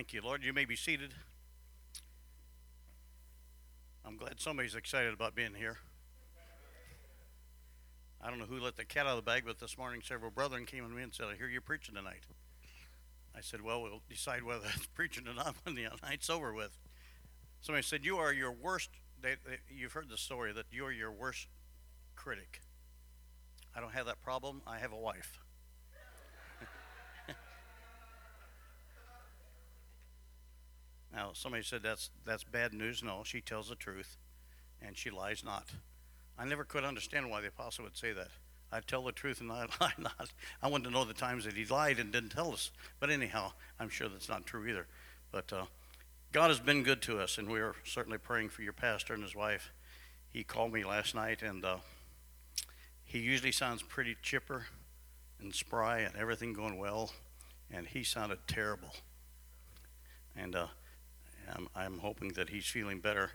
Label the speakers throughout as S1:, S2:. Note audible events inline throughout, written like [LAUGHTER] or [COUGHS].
S1: Thank you, Lord. You may be seated. I'm glad somebody's excited about being here. I don't know who let the cat out of the bag, but this morning several brethren came to me and said, I hear you're preaching tonight. I said, Well, we'll decide whether [LAUGHS] it's preaching or not when the [LAUGHS] night's over with. Somebody said, You are your worst, they, they, you've heard the story that you're your worst critic. I don't have that problem. I have a wife. Now, somebody said that's that's bad news. No, she tells the truth, and she lies not. I never could understand why the apostle would say that. I tell the truth and I [LAUGHS] lie not. I want to know the times that he lied and didn't tell us. But anyhow, I'm sure that's not true either. But uh, God has been good to us, and we are certainly praying for your pastor and his wife. He called me last night, and uh, he usually sounds pretty chipper and spry and everything going well, and he sounded terrible. And uh, I'm, I'm hoping that he's feeling better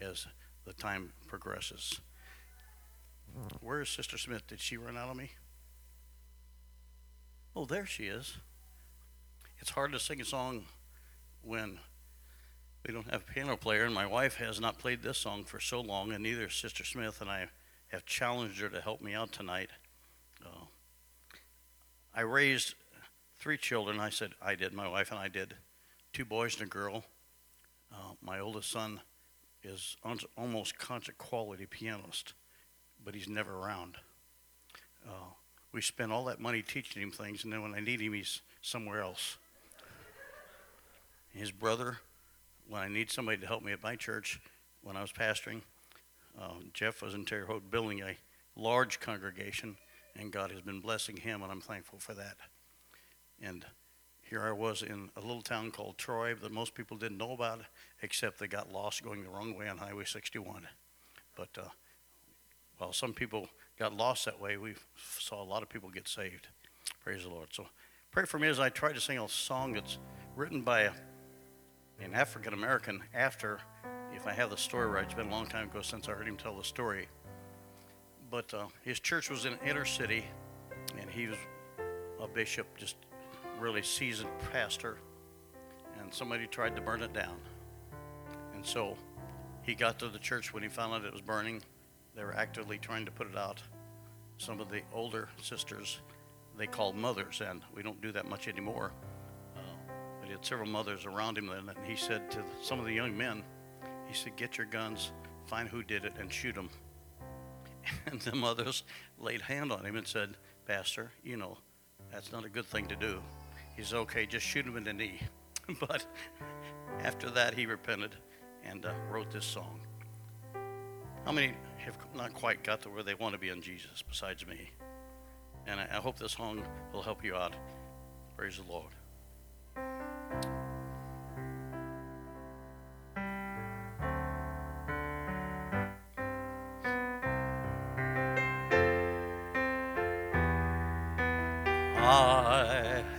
S1: as the time progresses. Where is Sister Smith? Did she run out on me? Oh, there she is. It's hard to sing a song when we don't have a piano player, and my wife has not played this song for so long, and neither Sister Smith, and I have challenged her to help me out tonight. Uh, I raised three children. I said I did, my wife and I did, two boys and a girl. Uh, my oldest son is un- almost concert quality pianist, but he's never around. Uh, we spend all that money teaching him things, and then when I need him, he's somewhere else. His brother, when I need somebody to help me at my church, when I was pastoring, uh, Jeff was in Terre Haute building a large congregation, and God has been blessing him, and I'm thankful for that. And here I was in a little town called Troy that most people didn't know about, except they got lost going the wrong way on Highway 61. But uh, while some people got lost that way, we saw a lot of people get saved. Praise the Lord. So pray for me as I try to sing a song that's written by a, an African American after, if I have the story right, it's been a long time ago since I heard him tell the story. But uh, his church was in inner city, and he was a bishop, just really seasoned pastor, and somebody tried to burn it down. And so he got to the church when he found out it was burning. They were actively trying to put it out. Some of the older sisters, they called mothers, and we don't do that much anymore. Uh, but he had several mothers around him then, and he said to some of the young men, he said, Get your guns, find who did it, and shoot them. [LAUGHS] And the mothers laid hand on him and said, Pastor, you know, that's not a good thing to do. He said, Okay, just shoot him in the knee. [LAUGHS] but after that, he repented and uh, wrote this song. How many have not quite got to where they want to be in Jesus besides me? And I, I hope this song will help you out. Praise the Lord.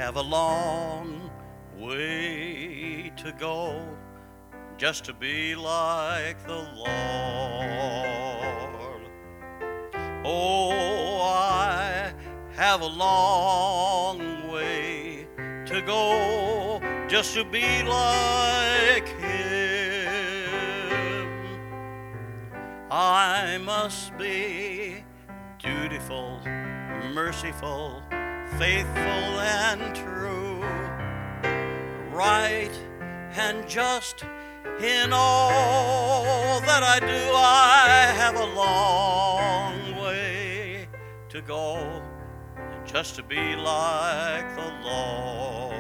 S1: Have a long way to go just to be like the Lord. Oh, I have a long way to go just to be like Him. I must be dutiful, merciful, faithful, and true, right and just in all that I do, I have a long way to go just to be like the Lord.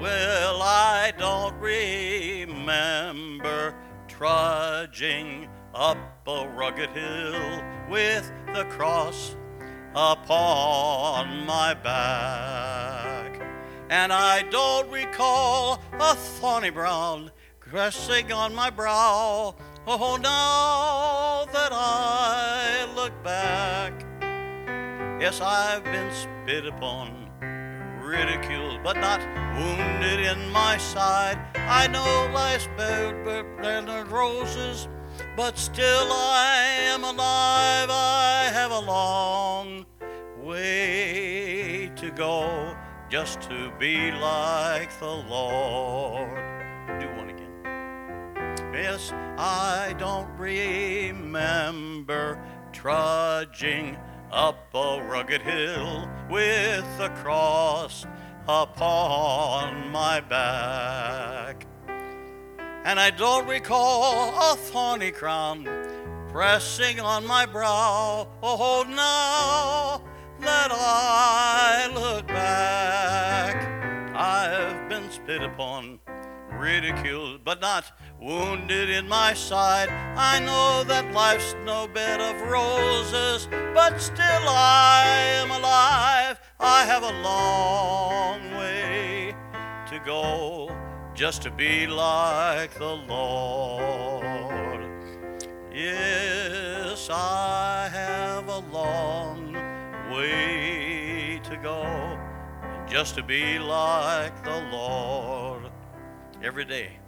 S1: Well, I don't remember trudging up a rugged hill with the cross upon my back. And I don't recall a thorny brown resting on my brow. Oh, now that I look back, yes, I've been spit upon, ridiculed, but not wounded in my side. I know life's better than roses, but still I am alive. I have a long way to go just to be like the Lord. Do one again. Yes, I don't remember trudging up a rugged hill with the cross upon my back. And I don't recall a thorny crown pressing on my brow. Oh, now that I look back, I've been spit upon, ridiculed, but not wounded in my side. I know that life's no bed of roses, but still I am alive. I have a long way to go just to be like the Lord. Yes, I have a long way to go just to be like the Lord every day.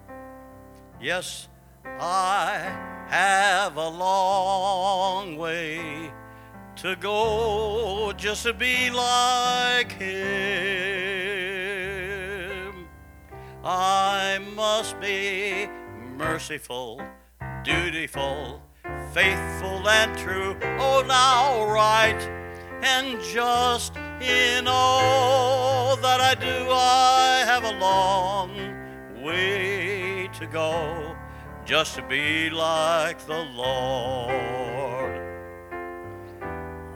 S1: Yes, I have a long way to go just to be like Him. I must be merciful, dutiful, faithful, and true. Oh, now, right and just in all that I do, I have a long way to go just to be like the Lord.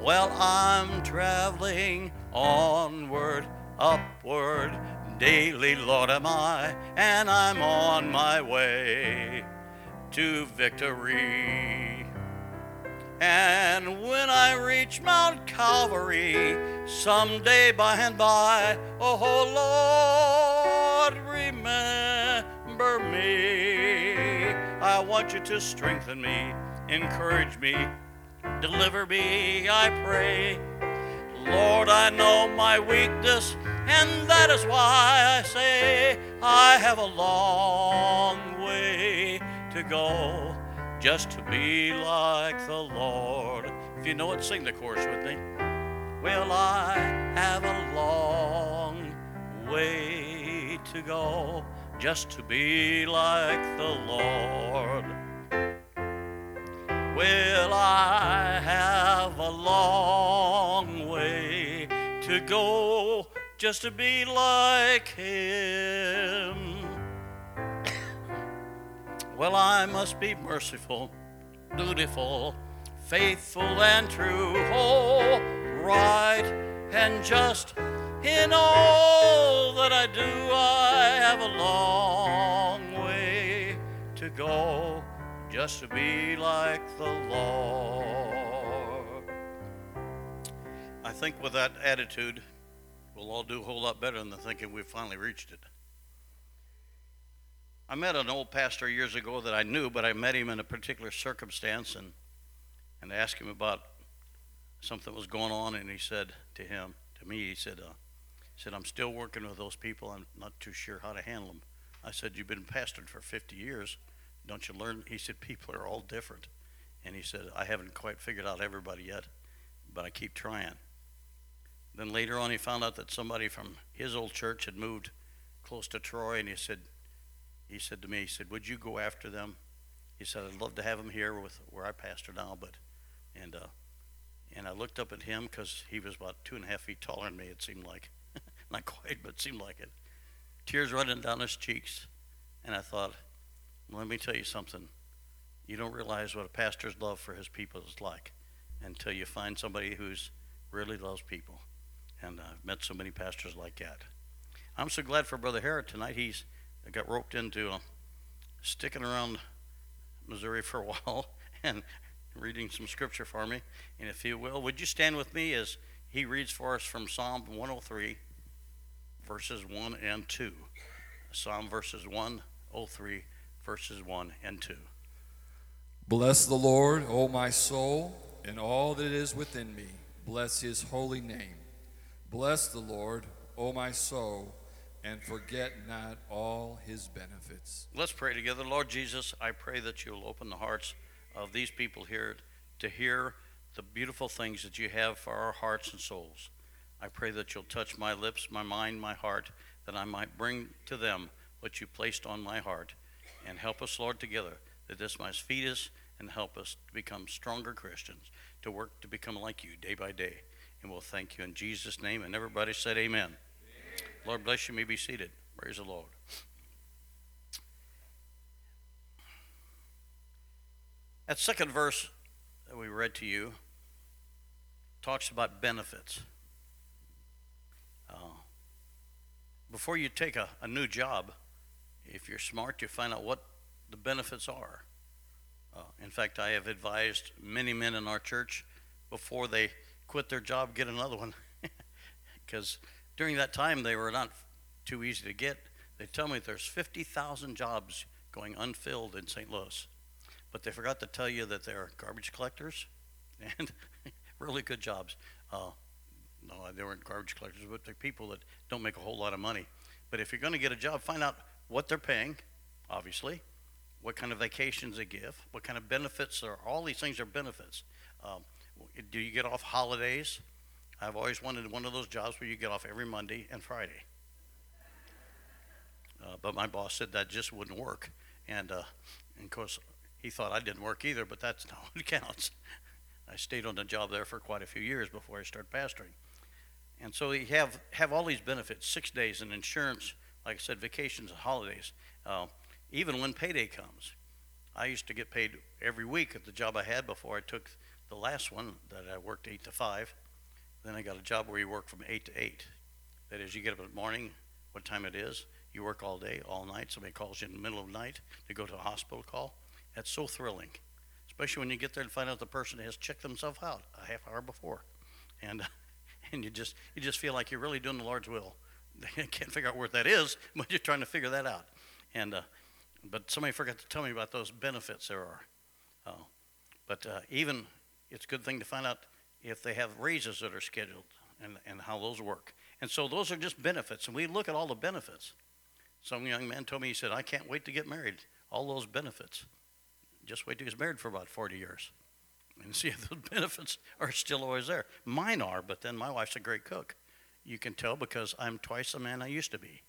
S1: Well, I'm traveling onward, upward, daily, Lord, am I, and I'm on my way to victory. And when I reach Mount Calvary, someday by and by, oh Lord, remember me. I want you to strengthen me, encourage me, deliver me, I pray. Lord, I know my weakness, and that is why I say I have a long way to go just to be like the Lord. If you know it, sing the chorus with me. Well, I have a long way to go just to be like the Lord. Well, I have a long way to go just to be like Him. Well, I must be merciful, dutiful, faithful, and true, oh, right and just. In all that I do, I have a long way to go just to be like the Lord. I think with that attitude, we'll all do a whole lot better than thinking we've finally reached it. I met an old pastor years ago that I knew, but I met him in a particular circumstance and, and asked him about something that was going on, and he said to him, to me, he said, uh, he said, I'm still working with those people. I'm not too sure how to handle them. I said, You've been pastored for 50 years. Don't you learn? He said, People are all different. And he said, I haven't quite figured out everybody yet, but I keep trying. Then later on, he found out that somebody from his old church had moved close to Troy, and he said, he said to me, he said, "Would you go after them?" He said, "I'd love to have them here with where I pastor now, but," and uh, and I looked up at him because he was about two and a half feet taller than me. It seemed like, [LAUGHS] not quite, but seemed like it. Tears running down his cheeks, and I thought, "Let me tell you something. You don't realize what a pastor's love for his people is like until you find somebody who's really loves people." And I've met so many pastors like that. I'm so glad for Brother Harrod tonight. He's got roped into uh, sticking around Missouri for a [LAUGHS] while and reading some scripture for me. And if you will, would you stand with me as he reads for us from Psalm 103, verses 1 and 2. Psalm verses 103, verses 1 and 2.
S2: Bless the Lord, O my soul, and all that is within me. Bless his holy name. Bless the Lord, O my soul and forget not all his benefits.
S1: Let's pray together. Lord Jesus, I pray that you'll open the hearts of these people here to hear the beautiful things that you have for our hearts and souls. I pray that you'll touch my lips, my mind, my heart, that I might bring to them what you placed on my heart. And help us, Lord, together, that this might feed us and help us to become stronger Christians, to work to become like you day by day. And we'll thank you in Jesus' name. And everybody said, Amen. Lord bless you. May be seated. Praise the Lord. That second verse that we read to you talks about benefits. Uh, before you take a, a new job, if you're smart, you find out what the benefits are. Uh, in fact, I have advised many men in our church before they quit their job, get another one. [LAUGHS] Because during that time, they were not too easy to get. They tell me there's 50,000 jobs going unfilled in St. Louis. But they forgot to tell you that they're garbage collectors [LAUGHS] and really good jobs. Uh, no, they weren't garbage collectors, but they're people that don't make a whole lot of money. But if you're going to get a job, find out what they're paying, obviously, what kind of vacations they give, what kind of benefits are. All these things are benefits. Um, do you get off holidays? I've always wanted one of those jobs where you get off every Monday and Friday. Uh, but my boss said that just wouldn't work. And, uh, and of course, he thought I didn't work either, but that's [LAUGHS] not what counts. I stayed on the job there for quite a few years before I started pastoring. And so you have, have all these benefits, six days in insurance, like I said, vacations and holidays, uh, even when payday comes. I used to get paid every week at the job I had before I took the last one that I worked eight to five. Then I got a job where you work from eight to eight. That is, you get up in the morning, what time it is, you work all day, all night. Somebody calls you in the middle of the night to go to a hospital call. That's so thrilling, especially when you get there and find out the person has checked themselves out a half hour before, and [LAUGHS] and you just you just feel like you're really doing the Lord's will. [LAUGHS] I can't figure out where that is, [LAUGHS] but you're trying to figure that out. And uh, but somebody forgot to tell me about those benefits there are. Uh, but uh, even it's a good thing to find out if they have raises that are scheduled and, and how those work. And so those are just benefits. And we look at all the benefits. Some young man told me, he said, I can't wait to get married. All those benefits. Just wait till he's married for about 40 years and [LAUGHS] see if those benefits are still always there. Mine are, but then my wife's a great cook. You can tell because I'm twice the man I used to be.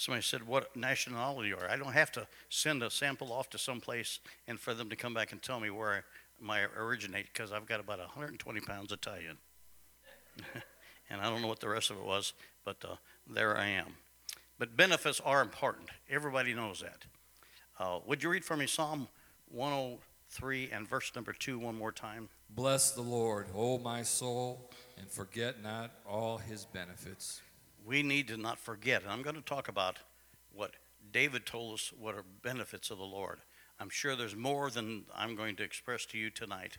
S1: Somebody said, What nationality are? I don't have to send a sample off to some place and for them to come back and tell me where I, originate because I've got about 120 pounds Italian. [LAUGHS] and I don't know what the rest of it was, but uh, there I am. But benefits are important. Everybody knows that. Uh, would you read for me Psalm 103 and verse number 2 one more time?
S2: Bless the Lord, O my soul, and forget not all his benefits.
S1: We need to not forget. And I'm going to talk about what David told us what are benefits of the Lord. I'm sure there's more than I'm going to express to you tonight.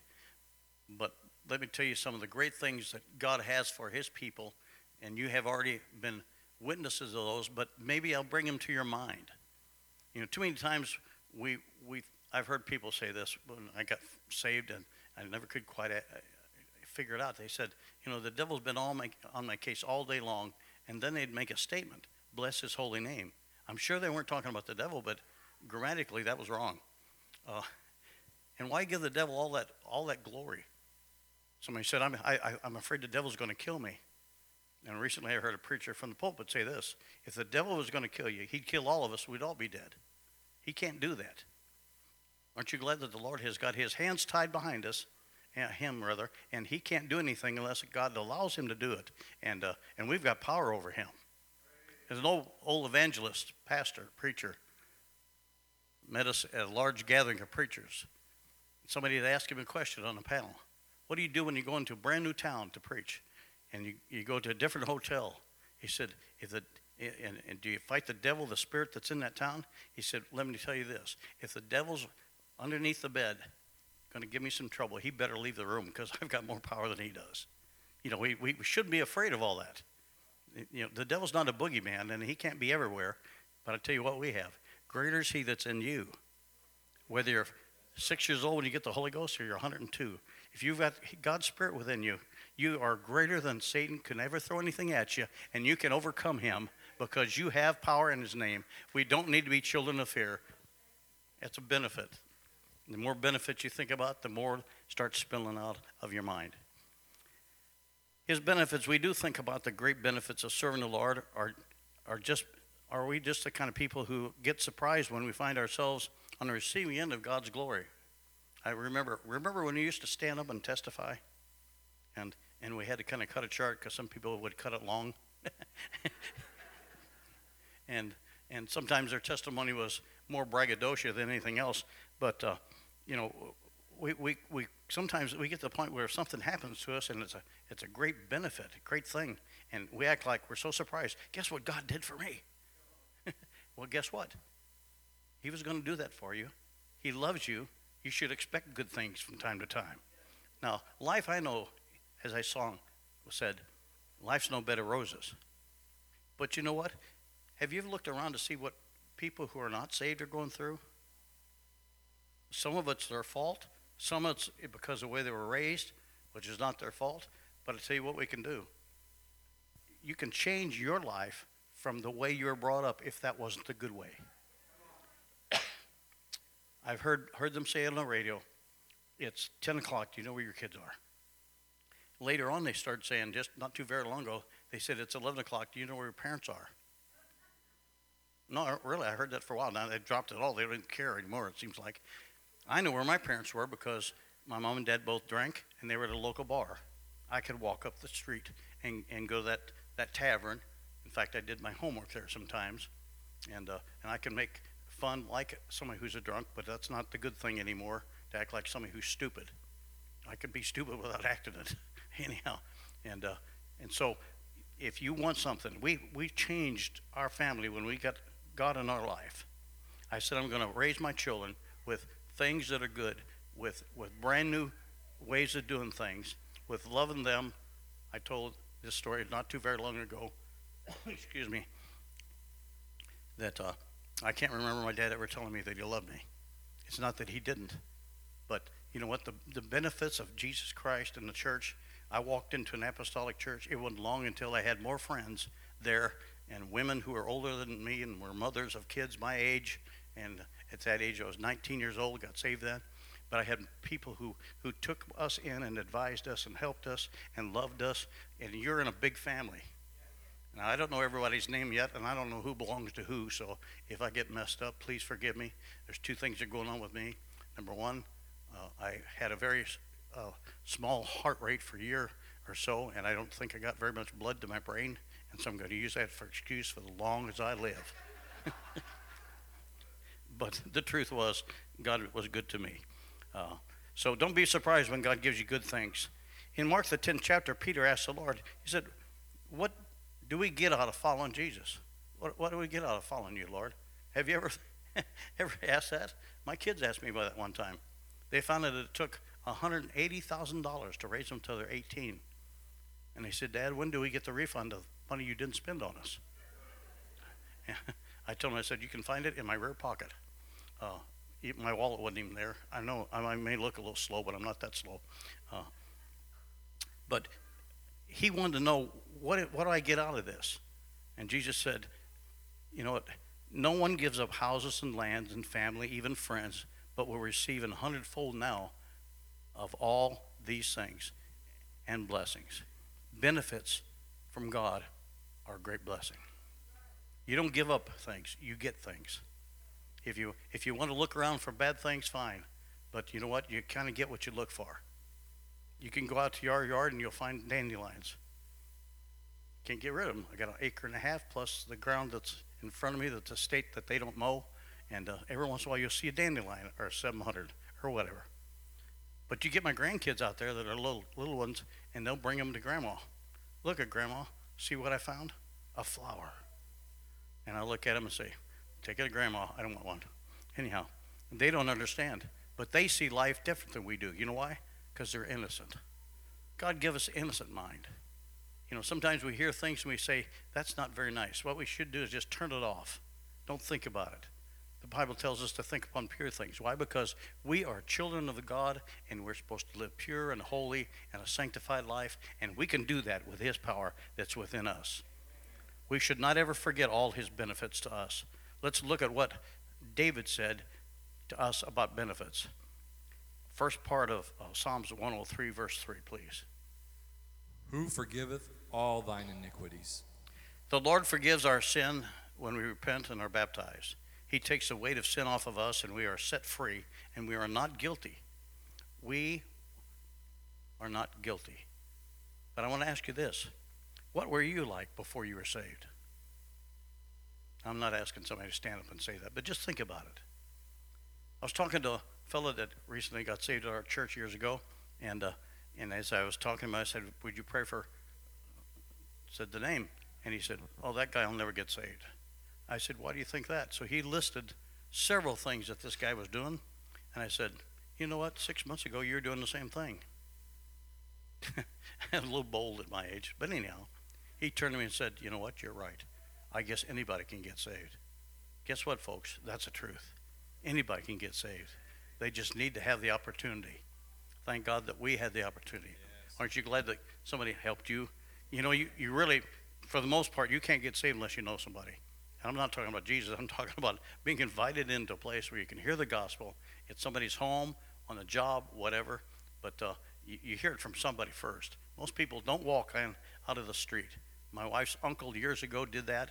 S1: But let me tell you some of the great things that God has for his people, and you have already been witnesses of those, but maybe I'll bring them to your mind. You know, too many times we, we I've heard people say this when I got saved, and I never could quite uh, figure it out. They said, you know, the devil's been all my, on my case all day long, and then they'd make a statement, bless his holy name. I'm sure they weren't talking about the devil, but grammatically that was wrong. Uh, and why give the devil all that, all that glory? Somebody said, I'm, I, I'm afraid the devil's going to kill me. And recently I heard a preacher from the pulpit say this if the devil was going to kill you, he'd kill all of us, we'd all be dead. He can't do that. Aren't you glad that the Lord has got his hands tied behind us, him rather, and he can't do anything unless God allows him to do it. And, uh, and we've got power over him. There's an old, old evangelist, pastor, preacher, met us at a large gathering of preachers. Somebody had asked him a question on a panel. What do you do when you go into a brand new town to preach? And you, you go to a different hotel. He said, if the, and, and do you fight the devil, the spirit that's in that town? He said, let me tell you this. If the devil's underneath the bed going to give me some trouble, he better leave the room because [LAUGHS] I've got more power than he does. You know, we, we shouldn't be afraid of all that. You know, the devil's not a boogeyman and he can't be everywhere. But I tell you what we have. Greater is he that's in you. Whether you're six years old when you get the Holy Ghost or you're 102. If you've got God's Spirit within you, you are greater than Satan can ever throw anything at you, and you can overcome him because you have power in his name. We don't need to be children of fear. It's a benefit. The more benefits you think about, the more starts spilling out of your mind. His benefits, we do think about the great benefits of serving the Lord, are, are just, are we just the kind of people who get surprised when we find ourselves on the receiving end of God's glory? I remember, remember when we used to stand up and testify? And, and we had to kind of cut a chart because some people would cut it long. [LAUGHS] and, and sometimes their testimony was more braggadocio than anything else. But, uh, you know, we, we, we sometimes we get to the point where something happens to us and it's a, it's a great benefit, a great thing. And we act like we're so surprised. Guess what God did for me? [LAUGHS] well, guess what? He was going to do that for you. He loves you. You should expect good things from time to time. Now, life, I know, as I song said, life's no bed of roses. But you know what? Have you ever looked around to see what people who are not saved are going through? Some of it's their fault. Some of it's because of the way they were raised, which is not their fault. But I tell you what we can do. You can change your life from the way you were brought up if that wasn't the good way. [COUGHS] I've heard, heard them say it on the radio. It's 10 o'clock. Do you know where your kids are? Later on, they started saying, just not too very long ago, they said, It's 11 o'clock. Do you know where your parents are? No, really, I heard that for a while. Now they've dropped it all. They don't care anymore, it seems like. I knew where my parents were because my mom and dad both drank and they were at a local bar. I could walk up the street and, and go to that, that tavern. In fact, I did my homework there sometimes. And, uh, and I can make fun like somebody who's a drunk, but that's not the good thing anymore to act like somebody who's stupid. I could be stupid without [LAUGHS] acting it, anyhow. And, uh, and so if you want something, we, we changed our family when we got God in our life. I said, I'm going to raise my children with things that are good, with, with brand new ways of doing things, with loving them. I told this story not too very long ago, [COUGHS] excuse me, that uh, I can't remember my dad ever telling me that he loved me. It's not that he didn't, but you know what? The, the benefits of Jesus Christ and the church, I walked into an apostolic church. It wasn't long until I had more friends there and women who were older than me and were mothers of kids my age. And at that age, I was 19 years old, got saved then. But I had people who, who took us in and advised us and helped us and loved us. And you're in a big family. Now, I don't know everybody's name yet, and I don't know who belongs to who. So if I get messed up, please forgive me. There's two things that are going on with me. Number one, uh, I had a very uh, small heart rate for a year or so, and I don't think I got very much blood to my brain. And so I'm going to use that for excuse for the long as I live. But the truth was, God was good to me. Uh, so don't be surprised when God gives you good things. In Mark the 10th chapter, Peter asked the Lord, he said, What do we get out of following Jesus? What, what do we get out of following you, Lord? Have you ever, [LAUGHS] ever asked that? My kids asked me about that one time. They found that it took $180,000 to raise them till they're 18. And they said, Dad, when do we get the refund of money you didn't spend on us? [LAUGHS] I told him, I said, you can find it in my rear pocket. Uh, my wallet wasn't even there. I know I may look a little slow, but I'm not that slow. Uh, but he wanted to know, what, what do I get out of this? And Jesus said, you know what? No one gives up houses and lands and family, even friends, but will receive an hundredfold now of all these things and blessings. Benefits from God are a great blessing. You don't give up things, you get things. If you if you want to look around for bad things, fine. But you know what? You kind of get what you look for. You can go out to your yard and you'll find dandelions. Can't get rid of them. I got an acre and a half plus the ground that's in front of me that's a state that they don't mow. And uh, every once in a while you'll see a dandelion or a 700 or whatever. But you get my grandkids out there that are little little ones, and they'll bring them to grandma. Look at grandma. See what I found? A flower. And I look at them and say, Take it to grandma. I don't want one. Anyhow, they don't understand. But they see life different than we do. You know why? Because they're innocent. God give us innocent mind. You know, sometimes we hear things and we say, that's not very nice. What we should do is just turn it off. Don't think about it. The Bible tells us to think upon pure things. Why? Because we are children of God and we're supposed to live pure and holy and a sanctified life, and we can do that with His power that's within us. We should not ever forget all His benefits to us. Let's look at what David said to us about benefits. First part of uh, Psalms 103, verse 3, please.
S2: who forgiveth all thine iniquities.
S1: The Lord forgives our sin when we repent and are baptized. He takes the weight of sin off of us and we are set free and we are not guilty. We are not guilty. But I want to ask you this what were you like before you were saved? I'm not asking somebody to stand up and say that, but just think about it. I was talking to a fellow that recently got saved at our church years ago, and uh, and as I was talking to him, I said, "Would you pray for?" Said the name, and he said, "Oh, that guy will never get saved." I said, "Why do you think that?" So he listed several things that this guy was doing, and I said, "You know what? Six months ago, you were doing the same thing." [LAUGHS] I'm a little bold at my age, but anyhow, he turned to me and said, "You know what? You're right. I guess anybody can get saved." Guess what, folks? That's the truth. Anybody can get saved. They just need to have the opportunity. Thank God that we had the opportunity. Aren't you glad that somebody helped you? You know, you, you really, for the most part, you can't get saved unless you know somebody. And I'm not talking about Jesus. [LAUGHS] I'm talking about being invited into a place where you can hear the gospel. It's somebody's home, on the job, whatever. But uh, you, you hear it from somebody first. Most people don't walk in, out of the street. My wife's uncle years ago did that.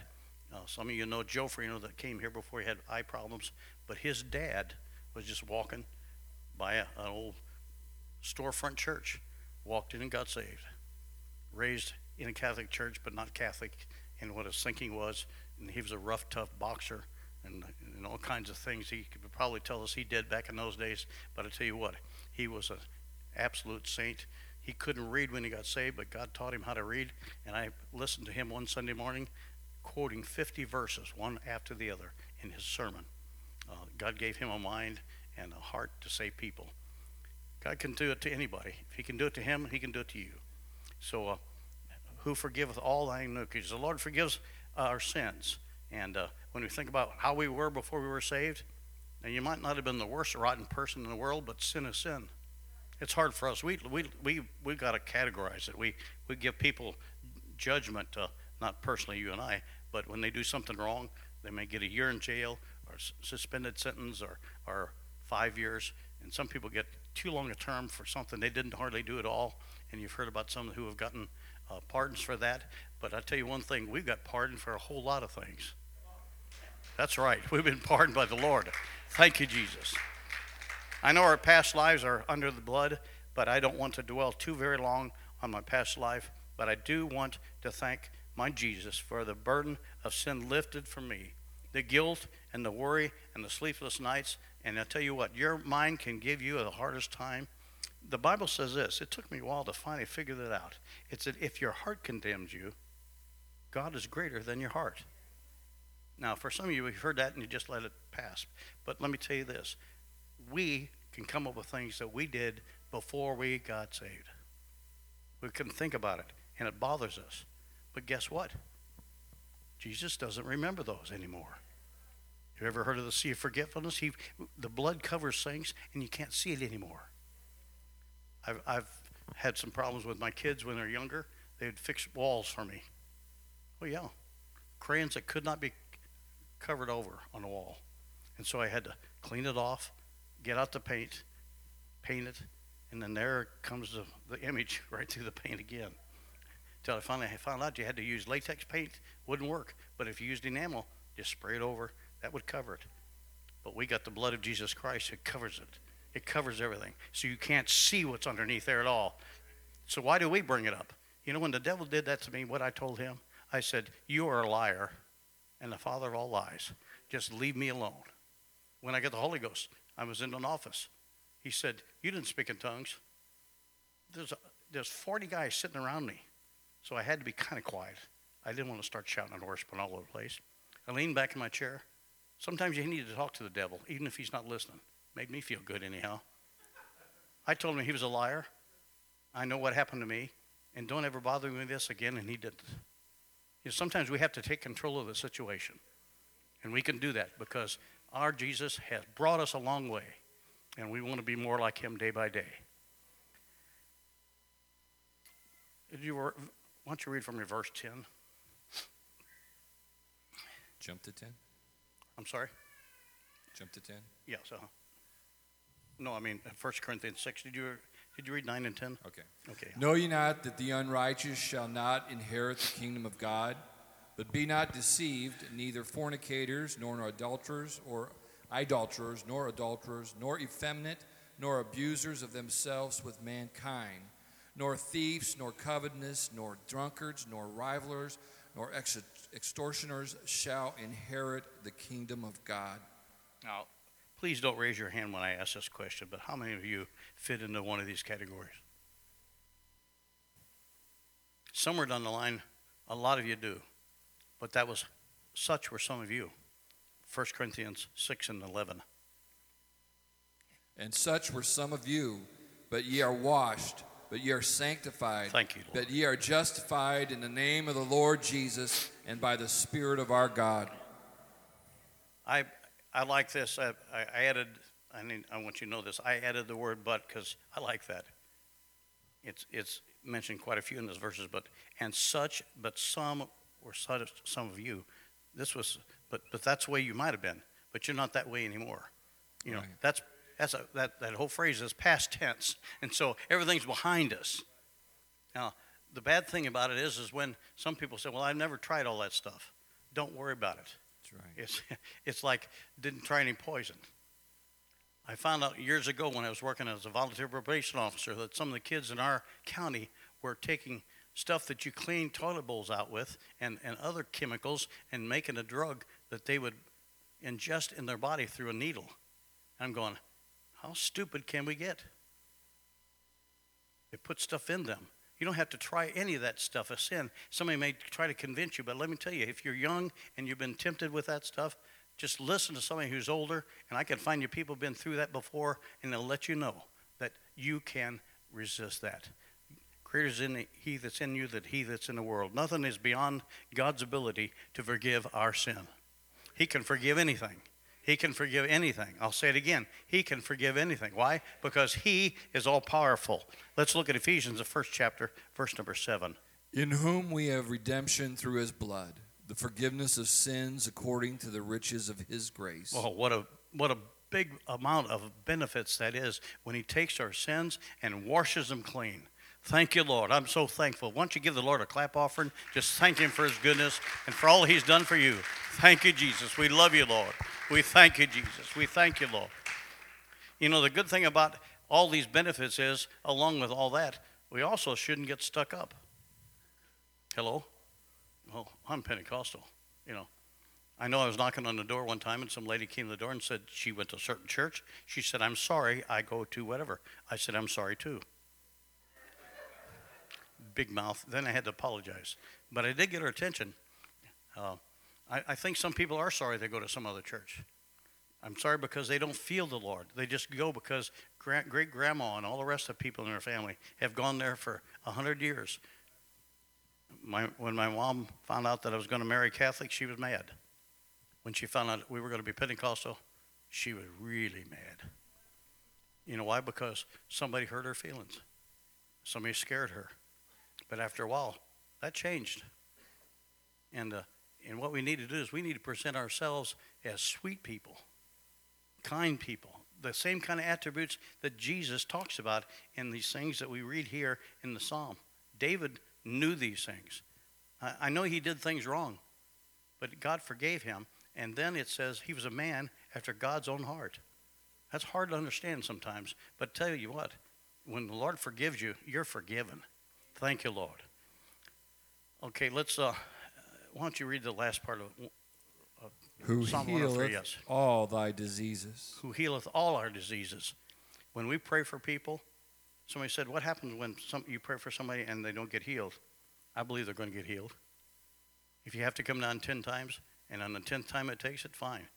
S1: Uh, some of you know Joe Farino that came here before he had eye problems, but his dad was just walking by a, an old storefront church, walked in and got saved. Raised in a Catholic church, but not Catholic in what his thinking was. And he was a rough, tough boxer and, and all kinds of things he could probably tell us he did back in those days. But I tell you what, he was an absolute saint. He couldn't read when he got saved, but God taught him how to read. And I listened to him one Sunday morning quoting 50 verses, one after the other, in his sermon. Uh, God gave him a mind and a heart to save people. God can do it to anybody. If He can do it to him, He can do it to you. So, uh, who forgiveth all thy iniquities? The Lord forgives our sins. And uh, when we think about how we were before we were saved, now you might not have been the worst rotten person in the world, but sin is sin. It's hard for us. We we we we got to categorize it. We we give people judgment, uh, not personally you and I, but when they do something wrong, they may get a year in jail or suspended sentence or or five years. And some people get too long a term for something they didn't hardly do at all. And you've heard about some who have gotten uh, pardons for that. But I tell you one thing, we've got pardoned for a whole lot of things. That's right. We've been pardoned by the Lord. Thank you, Jesus. I know our past lives are under the blood, but I don't want to dwell too very long on my past life. But I do want to thank my Jesus for the burden of sin lifted from me, the guilt and the worry and the sleepless nights. And I tell you what, your mind can give you the hardest time. The Bible says this. It took me a while to finally figure that out. It's that if your heart condemns you, God is greater than your heart. Now, for some of you, you've heard that and you just let it pass. But let me tell you this we can come up with things that we did before we got saved. We couldn't think about it, and it bothers us. But guess what? Jesus doesn't remember those anymore. You ever heard of the sea of forgetfulness? He, the blood covers things, and you can't see it anymore. I've, I've had some problems with my kids when they're younger. They would fix walls for me. Oh, yeah. Crayons that could not be covered over on the wall. And so I had to clean it off, get out the paint, paint it, and then there comes the, the image [LAUGHS] right through the paint again. Till I finally found out you had to use latex paint, wouldn't work. But if you used enamel, just spray it over, that would cover it. But we got the blood of Jesus Christ, it covers it. It covers everything. So you can't see what's underneath there at all. So why do we bring it up? You know, when the devil did that to me, what I told him, I said, You are a liar and the father of all lies. Just leave me alone. When I got the Holy Ghost, I was in an office. He said, You didn't speak in tongues. There's, there's 40 guys sitting around me. So I had to be kind of quiet. I didn't want to start shouting and worshiping all over the place. I leaned back in my chair. Sometimes you need to talk to the devil, even if he's not listening. Made me feel good, anyhow. I told him he was a liar. I know what happened to me, and don't ever bother me with this again, and he didn't. You know, sometimes we have to take control of the situation, and we can do that because our Jesus has brought us a long way, and we want to be more like him day by day. You, wor- why don't you read from me verse 10?
S2: Jump to 10.
S1: I'm sorry?
S2: Jump to 10.
S1: Yes, uh-huh. No, I mean, 1 Corinthians 6. Did you, did you read 9 and 10?
S2: Okay.
S1: Okay.
S2: Know ye not that the unrighteous shall not inherit the kingdom of God? But be not deceived, neither fornicators, nor adulterers, or idolaters, nor adulterers, nor effeminate, nor abusers of themselves with mankind, nor thieves, nor covetous, nor drunkards, nor rivalers, nor ex- extortioners shall inherit the kingdom of God.
S1: Now, please don't raise your hand when I ask this question, but how many of you fit into one of these categories? Somewhere down the line, a lot of you do, but that was such were some of you. 1 Corinthians 6 and 11.
S2: And such were some of you, but ye are washed, but ye are sanctified,
S1: Thank you, Lord.
S2: but ye are justified in the name of the Lord Jesus and by the Spirit of our God.
S1: I, I like this. I, I added, I need, I want you to know this. I added the word but because I like that. It's, it's mentioned quite a few in those verses, but, and such, but some or such, some of you. This was, but, but that's the way you might have been, but you're not that way anymore. You know,
S2: Right.
S1: that's, that's a, that, that whole phrase is past tense. And so everything's behind us. Now, the bad thing about it is, is when some people say, well, I've never tried all that stuff. Don't worry about it.
S2: That's right.
S1: It's, [LAUGHS] it's like didn't try any poison. I found out years ago when I was working as a volunteer probation officer that some of the kids in our county were taking stuff that you clean toilet bowls out with and, and other chemicals and making a drug that they would ingest in their body through a needle. I'm going, how stupid can we get? They put stuff in them. You don't have to try any of that stuff, a sin. Somebody may try to convince you, but let me tell you, if you're young and you've been tempted with that stuff, just listen to somebody who's older, and I can find you people who've been through that before, and they'll let you know that you can resist that. Greater is in he that's in you than he that's in the world. Nothing is beyond God's ability to forgive our sin. He can forgive anything. He can forgive anything. I'll say it again. He can forgive anything. Why? Because he is all powerful. Let's look at Ephesians, the first chapter, verse number seven.
S2: In whom we have redemption through his blood, the forgiveness of sins according to the riches of his grace.
S1: Oh, what a what a big amount of benefits that is when he takes our sins and washes them clean. Thank you, Lord. I'm so thankful. Why don't you give the Lord a clap offering? Just thank him for his goodness and for all he's done for you. Thank you, Jesus. We love you, Lord. We thank you, Jesus. We thank you, Lord. You know, the good thing about all these benefits is, along with all that, we also shouldn't get stuck up. Hello? Well, I'm Pentecostal, you know. I know I was knocking on the door one time, and some lady came to the door and said she went to a certain church. She said, I'm sorry, I go to whatever. I said, I'm sorry too. Big mouth. Then I had to apologize. But I did get her attention. Uh, I, I think some people are sorry they go to some other church. I'm sorry because they don't feel the Lord. They just go because great grandma and all the rest of the people in their family have gone there for a hundred years. My, when my mom found out that I was going to marry Catholic, she was mad. When she found out we were going to be Pentecostal, she was really mad. You know why? Because somebody hurt her feelings. Somebody scared her. But after a while, that changed. And, uh, and what we need to do is we need to present ourselves as sweet people, kind people, the same kind of attributes that Jesus talks about in these things that we read here in the psalm. David knew these things. I, I know he did things wrong, but God forgave him. And then it says he was a man after God's own heart. That's hard to understand sometimes. But tell you what, when the Lord forgives you, you're forgiven. Thank you, Lord. Okay, let's. Uh, why don't you read the last part of uh,
S2: who
S1: Psalm 103,
S2: healeth
S1: yes.
S2: all thy diseases.
S1: who healeth all our diseases. When we pray for people, somebody said, "What happens when some, you pray for somebody and they don't get healed?" I believe they're going to get healed. If you have to come down ten times, and on the tenth time it takes it, fine.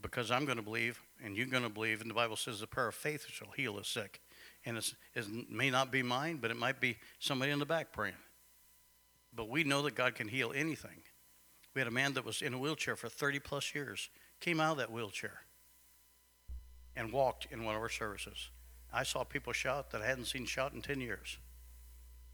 S1: Because I'm going to believe, and you're going to believe, and the Bible says the prayer of faith shall heal the sick. And it may not be mine, but it might be somebody in the back praying. But we know that God can heal anything. We had a man that was in a wheelchair for 30 plus years, came out of that wheelchair and walked in one of our services. I saw people shout that I hadn't seen shout in 10 years.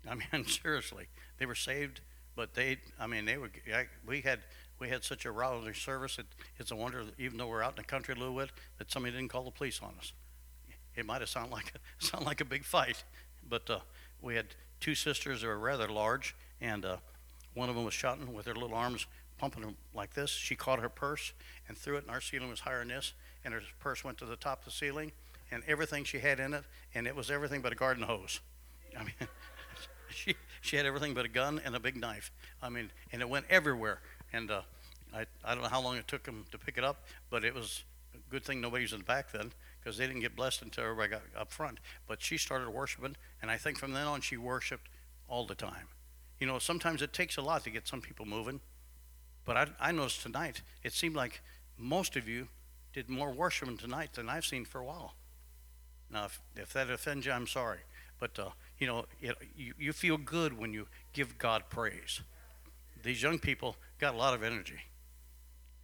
S1: I mean, [LAUGHS] seriously, they were saved, but they, I mean, they were, I, we had, we had such a rowdy service. It, it's a wonder, even though we're out in the country a little bit, that somebody didn't call the police on us. It might have sounded like [LAUGHS] sound like a big fight, but uh, we had two sisters that were rather large, and uh, one of them was shouting with her little arms pumping them like this. She caught her purse and threw it, and our ceiling was higher than this, and her purse went to the top of the ceiling, and everything she had in it, and it was everything but a garden hose. I mean, [LAUGHS] she she had everything but a gun and a big knife. I mean, and it went everywhere. And uh, I I don't know how long it took them to pick it up, but it was a good thing nobody was in the back then because they didn't get blessed until everybody got up front. But she started worshiping, and I think from then on she worshipped all the time. You know, sometimes it takes a lot to get some people moving, but I, I noticed tonight it seemed like most of you did more worshiping tonight than I've seen for a while. Now, if, if that offends you, I'm sorry. But, uh, you know, it, you, you feel good when you give God praise. These young people got a lot of energy,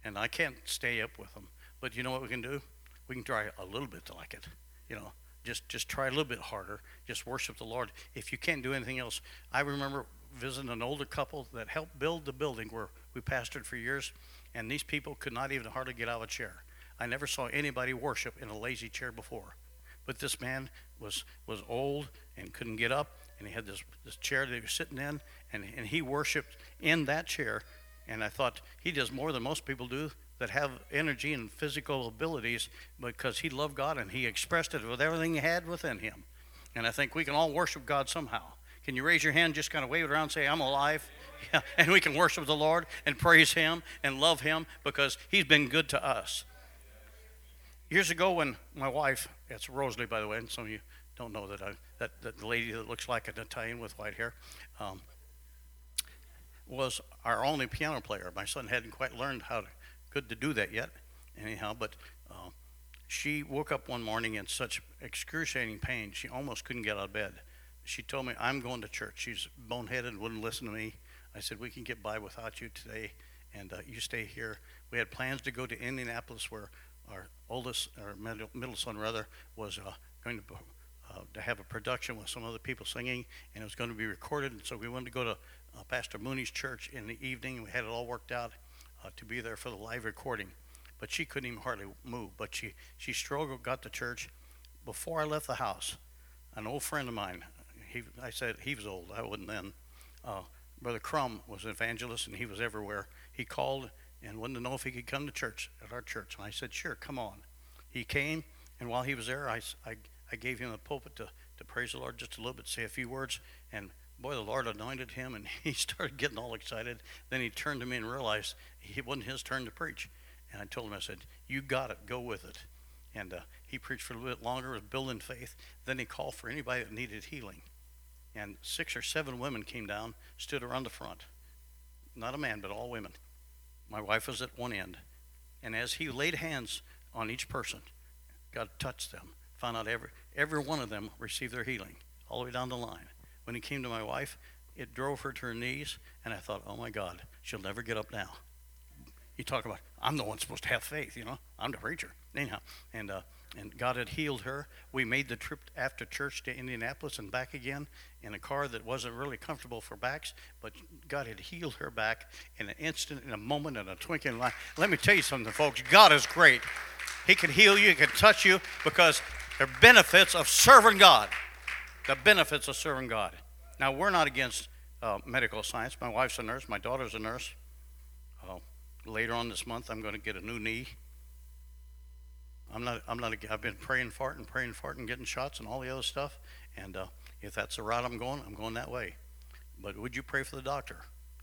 S1: and I can't stay up with them. But you know what we can do? We can try a little bit to like it. You know, just just try a little bit harder. Just worship the Lord. If you can't do anything else, I remember visiting an older couple that helped build the building where we pastored for years, and these people could not even hardly get out of a chair. I never saw anybody worship in a lazy chair before. But this man was was old and couldn't get up, and he had this, this chair that he was sitting in, and, and he worshiped in that chair. And I thought he does more than most people do that have energy and physical abilities because he loved God and he expressed it with everything he had within him. And I think we can all worship God somehow. Can you raise your hand, just kind of wave it around and say, I'm alive? [LAUGHS] Yeah, and we can worship the Lord and praise Him and love Him because He's been good to us. Years ago, when my wife, it's Rosalie, by the way, and some of you don't know that I, that, that the lady that looks like an Italian with white hair, um, was our only piano player. My son hadn't quite learned how to, good to do that yet, anyhow. But uh, she woke up one morning in such excruciating pain, she almost couldn't get out of bed. She told me, "I'm going to church." She's boneheaded wouldn't listen to me. I said, "We can get by without you today, and uh, you stay here." We had plans to go to Indianapolis, where our oldest, or middle, middle son rather, was uh, going to uh, to have a production with some other people singing, and it was going to be recorded. And so we wanted to go to uh, Pastor Mooney's church in the evening. We had it all worked out uh, to be there for the live recording, but she couldn't even hardly move. But she she struggled, got to church. Before I left the house, an old friend of mine, he I said he was old. I wasn't then. Uh, Brother Crum was an evangelist, and he was everywhere. He called and wanted to know if he could come to church at our church, and I said, "Sure, come on." He came, and while he was there, I, I I gave him a pulpit to, to praise the Lord just a little bit, say a few words, and boy, the Lord anointed him, and [LAUGHS] he started getting all excited. Then he turned to me and realized it wasn't his turn to preach. And I told him, I said, You got it, go with it. And uh, he preached for a little bit longer, was building faith. Then he called for anybody that needed healing. And six or seven women came down, stood around the front. Not a man, but all women. My wife was at one end. And as he laid hands on each person, God touched them, found out every, every one of them received their healing all the way down the line. When he came to my wife, it drove her to her knees, and I thought, oh my God, she'll never get up now. You talk about, I'm the one supposed to have faith, you know, I'm the preacher. Anyhow, and, uh, and God had healed her. We made the trip after church to Indianapolis and back again in a car that wasn't really comfortable for backs, but God had healed her back in an instant, in a moment, in a twinkling light. Let me tell you something, folks. God is great. He can heal you, He can touch you because there are benefits of serving God. The benefits of serving God. Now, we're not against uh, medical science. My wife's a nurse, my daughter's a nurse. Uh, later on this month, I'm going to get a new knee. I'm not, I'm not, I've been praying for it and praying for it and getting shots and all the other stuff. And uh, if that's the route I'm going, I'm going that way. But would you pray for the doctor?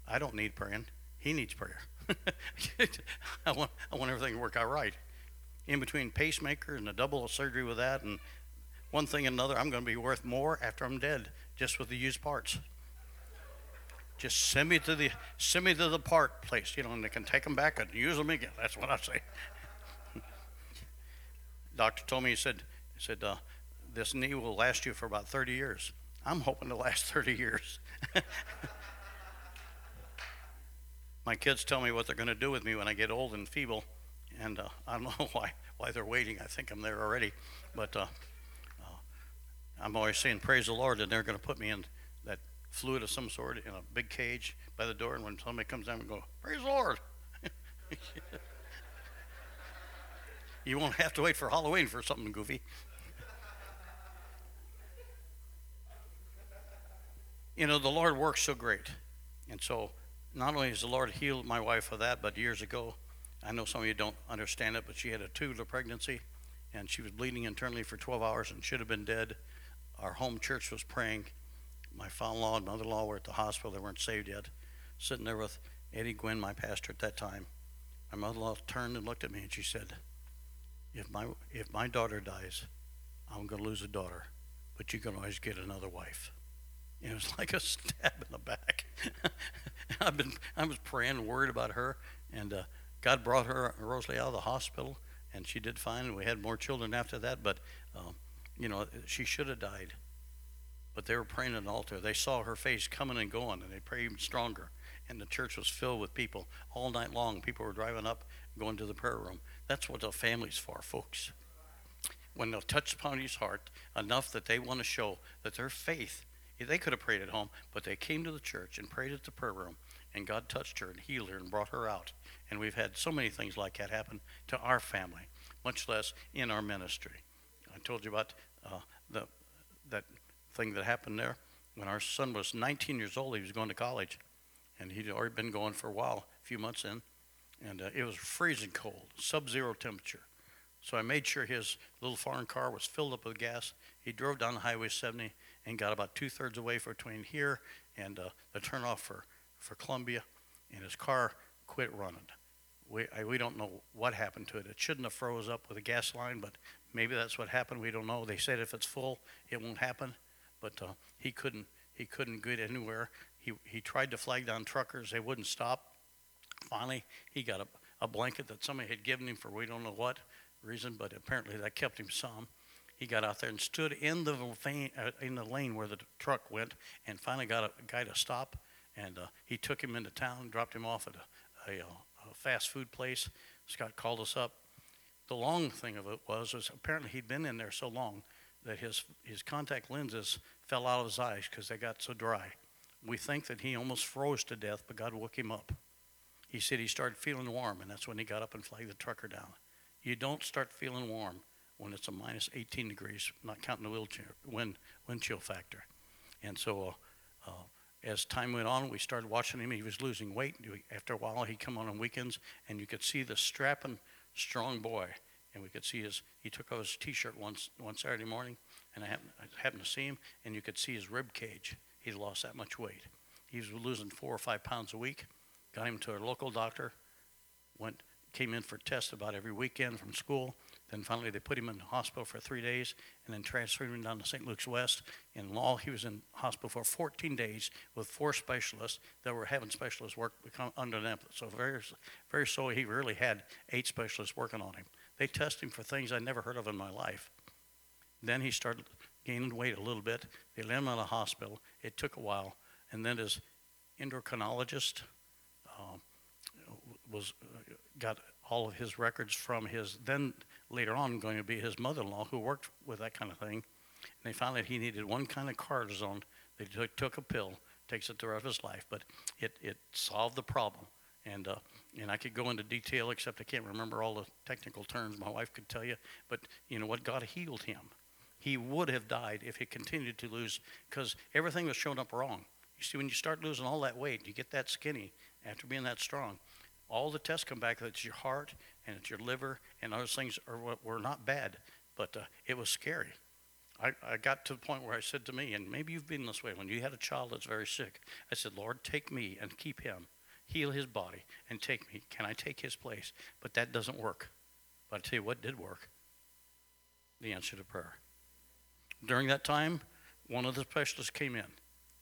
S1: I don't need praying. He needs prayer. [LAUGHS] I, want, I want everything to work out right in between pacemaker and the double surgery with that and one thing and another, I'm going to be worth more after I'm dead just with the used parts. Just send me to the send me to the part place, you know, and they can take them back and use them again. That's what I say. [LAUGHS] Doctor told me he said he said uh, this knee will last you for about 30 years. I'm hoping to last [LAUGHS] 30 years. [LAUGHS] My kids tell me what they're going to do with me when I get old and feeble and uh, I don't know why why they're waiting. I think I'm there already, but uh, I'm always saying, Praise the Lord, and they're going to put me in that fluid of some sort in a big cage by the door. And when somebody comes down, we go, Praise the Lord. [LAUGHS] you won't have to wait for Halloween for something goofy. [LAUGHS] you know, the Lord works so great. And so, not only has the Lord healed my wife of that, but years ago, I know some of you don't understand it, but she had a tubular pregnancy and she was bleeding internally for 12 hours and should have been dead. Our home church was praying. My father-in-law and mother-in-law were at the hospital; they weren't saved yet. Sitting there with Eddie Gwynn, my pastor at that time. My mother-in-law turned and looked at me, and she said, "If my if my daughter dies, I'm going to lose a daughter, but you can always get another wife." It was [LAUGHS] like a stab in the back. [LAUGHS] I've been, I was praying and worried about her, and uh, God brought her, Rosalie, out of the hospital, and she did fine. And we had more children after that, but um, you know, she should have died. But they were praying at an altar. They saw her face coming and going, and they prayed stronger. And the church was filled with people all night long. People were driving up, going to the prayer room. That's what a family's for, folks. When they'll touch his heart enough that they want to show that their faith they could have prayed at home, but they came to the church and prayed at the prayer room, and God touched her and healed her and brought her out. And we've had so many things like that happen to our family, much less in our ministry. I told you about uh, the that thing that happened there when our son was 19 years old. He was going to college, and he'd already been going for a while, a few months in, and uh, it was freezing cold, sub-zero temperature. So I made sure his little foreign car was filled up with gas. He drove down Highway 70 and got about two thirds away between here and uh, the turnoff for, for Columbia, and his car quit running. We, I, we don't know what happened to it. It shouldn't have froze up with a gas line, but maybe that's what happened. We don't know. They said if it's full, it won't happen, but uh, he couldn't. He couldn't get anywhere. He he tried to flag down truckers. They wouldn't stop. Finally, he got a, a blanket that somebody had given him for we don't know what reason, but apparently that kept him some he got out there and stood in the vein, uh, in the lane where the truck went, and finally got a guy to stop. And uh, he took him into town, dropped him off at a, a, uh, a, fast food place. Scott called us up. The long thing of it was, was apparently he'd been in there so long that his his contact lenses fell out of his eyes because they got so dry. We think that he almost froze to death, but God woke him up. He said he started feeling warm, and that's when he got up and flagged the trucker down. You don't start feeling warm when it's a minus 18 degrees, not counting the wheelchair, wind, wind chill factor. And so uh, uh, as time went on, we started watching him. He was losing weight. After a while, he'd come on on weekends, and you could see the strapping, strong boy. And we could see his, he took off his t-shirt once, one Saturday morning, and I happened, I happened to see him, and you could see his rib cage. He'd lost that much weight. He was losing four or five pounds a week. Got him to a local doctor, went, came in for tests about every weekend from school, then finally, they put him in the hospital for three days and then transferred him down to St. Luke's West. In law, he was in hospital for 14 days with four specialists that were having specialists work under them. So very, very so he really had eight specialists working on him. They tested him for things I'd never heard of in my life. Then he started gaining weight a little bit. They let him out of the hospital. It took a while. And then his endocrinologist uh, was uh, got all of his records from his then later on going to be his mother-in-law who worked with that kind of thing. And they found that he needed one kind of cortisone. They took, took a pill, takes it the rest of his life, but it, it solved the problem. And, uh, and I could go into detail, except I can't remember all the technical terms. My wife could tell you. But you know what? God healed him. He would have died if he continued to lose, because everything was showing up wrong. You see, when you start losing all that weight, you get that skinny after being that strong, all the tests come back that it's your heart and it's your liver and those things are were not bad, but uh, it was scary. I, I got to the point where I said to me, and maybe you've been this way when you had a child that's very sick. I said, Lord, take me and keep him, heal his body, and take me. Can I take his place? But that doesn't work. But I tell you what did work the answer to prayer. During that time, one of the specialists came in.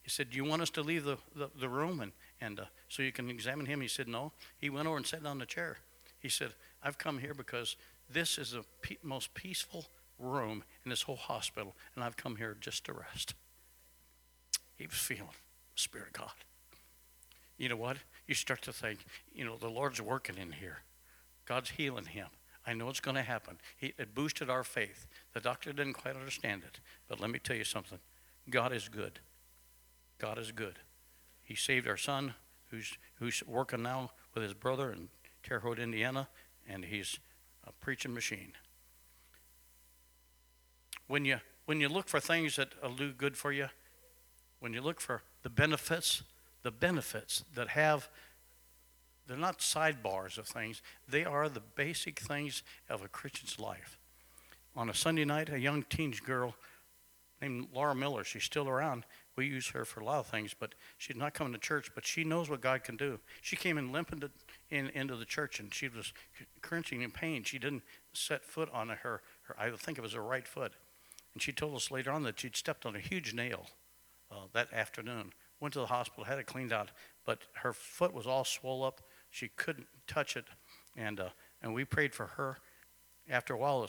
S1: He said, Do you want us to leave the, the, the room and, and uh, so you can examine him? He said, No. He went over and sat down in the chair. He said, I've come here because this is the pe- most peaceful room in this whole hospital, and I've come here just to rest. He was feeling the Spirit of God. You know what? You start to think, you know, the Lord's working in here. God's healing him. I know it's going to happen. He, it boosted our faith. The doctor didn't quite understand it. But let me tell you something God is good. God is good. He saved our son, who's, who's working now with his brother in Terre Haute, Indiana, and he's a preaching machine. When you, when you look for things that will do good for you, when you look for the benefits, the benefits that have, they're not sidebars of things, they are the basic things of a Christian's life. On a Sunday night, a young teenage girl named Laura Miller, she's still around. We use her for a lot of things, but she's not coming to church, but she knows what God can do. She came in limping to, in, into the church and she was cringing in pain. She didn't set foot on her, her, I think it was her right foot. And she told us later on that she'd stepped on a huge nail uh, that afternoon. Went to the hospital, had it cleaned out, but her foot was all swollen up. She couldn't touch it, and uh, and we prayed for her. After a while, the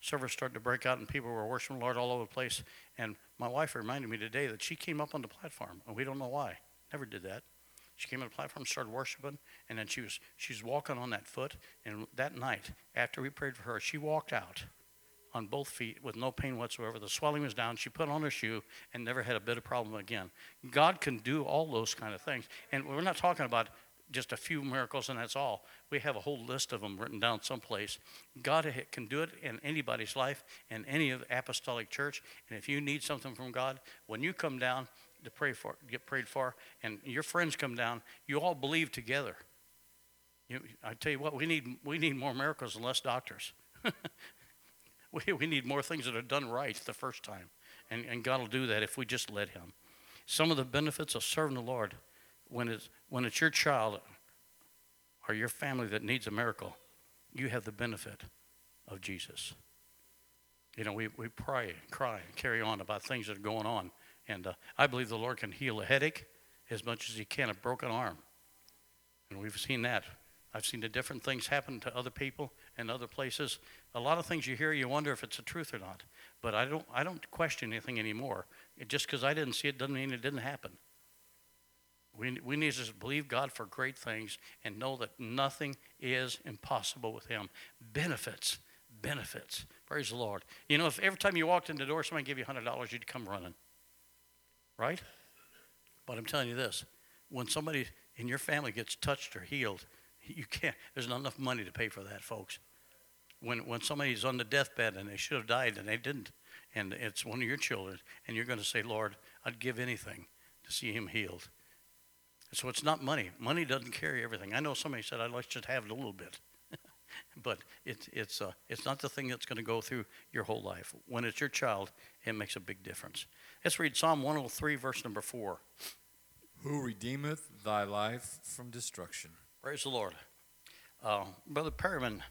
S1: service started to break out, and people were worshiping the Lord all over the place. And my wife reminded me today that she came up on the platform, and we don't know why. Never did that. She came on the platform, started worshiping, and then she was she's walking on that foot. And that night, after we prayed for her, she walked out on both feet with no pain whatsoever. The swelling was down. She put on her shoe and never had a bit of problem again. God can do all those kind of things. And we're not talking about just a few miracles and that's all. We have a whole list of them written down someplace. God can do it in anybody's life, in any of the apostolic church. And if you need something from God, when you come down to pray for, get prayed for, and your friends come down, you all believe together. You, I tell you what, we need we need more miracles and less doctors. [LAUGHS] we, we need more things that are done right the first time. And, and God will do that if we just let Him. Some of the benefits of serving the Lord, when it's, when it's your child or your family that needs a miracle, you have the benefit of Jesus. You know, we, we pray cry and carry on about things that are going on. And uh, I believe the Lord can heal a headache as much as He can a broken arm. And we've seen that. I've seen the different things happen to other people and other places. A lot of things you hear, you wonder if it's the truth or not. But I don't, I don't question anything anymore. It, just because I didn't see it doesn't mean it didn't happen. We, we need to just believe God for great things and know that nothing is impossible with Him. Benefits, benefits. Praise the Lord. You know, if every time you walked in the door, somebody gave you $100, you'd come running. Right? But I'm telling you this when somebody in your family gets touched or healed, you can't, there's not enough money to pay for that, folks. When, when somebody's on the deathbed and they should have died and they didn't, and it's one of your children, and you're going to say, Lord, I'd give anything to see him healed. So it's not money. Money doesn't carry everything. I know somebody said, I'd like to have it a little bit. [LAUGHS] but it, it's, uh, it's not the thing that's going to go through your whole life. When it's your child, it makes a big difference. Let's read Psalm 103, verse number 4.
S2: Who redeemeth thy life from destruction?
S1: Praise the Lord. Uh, Brother Perryman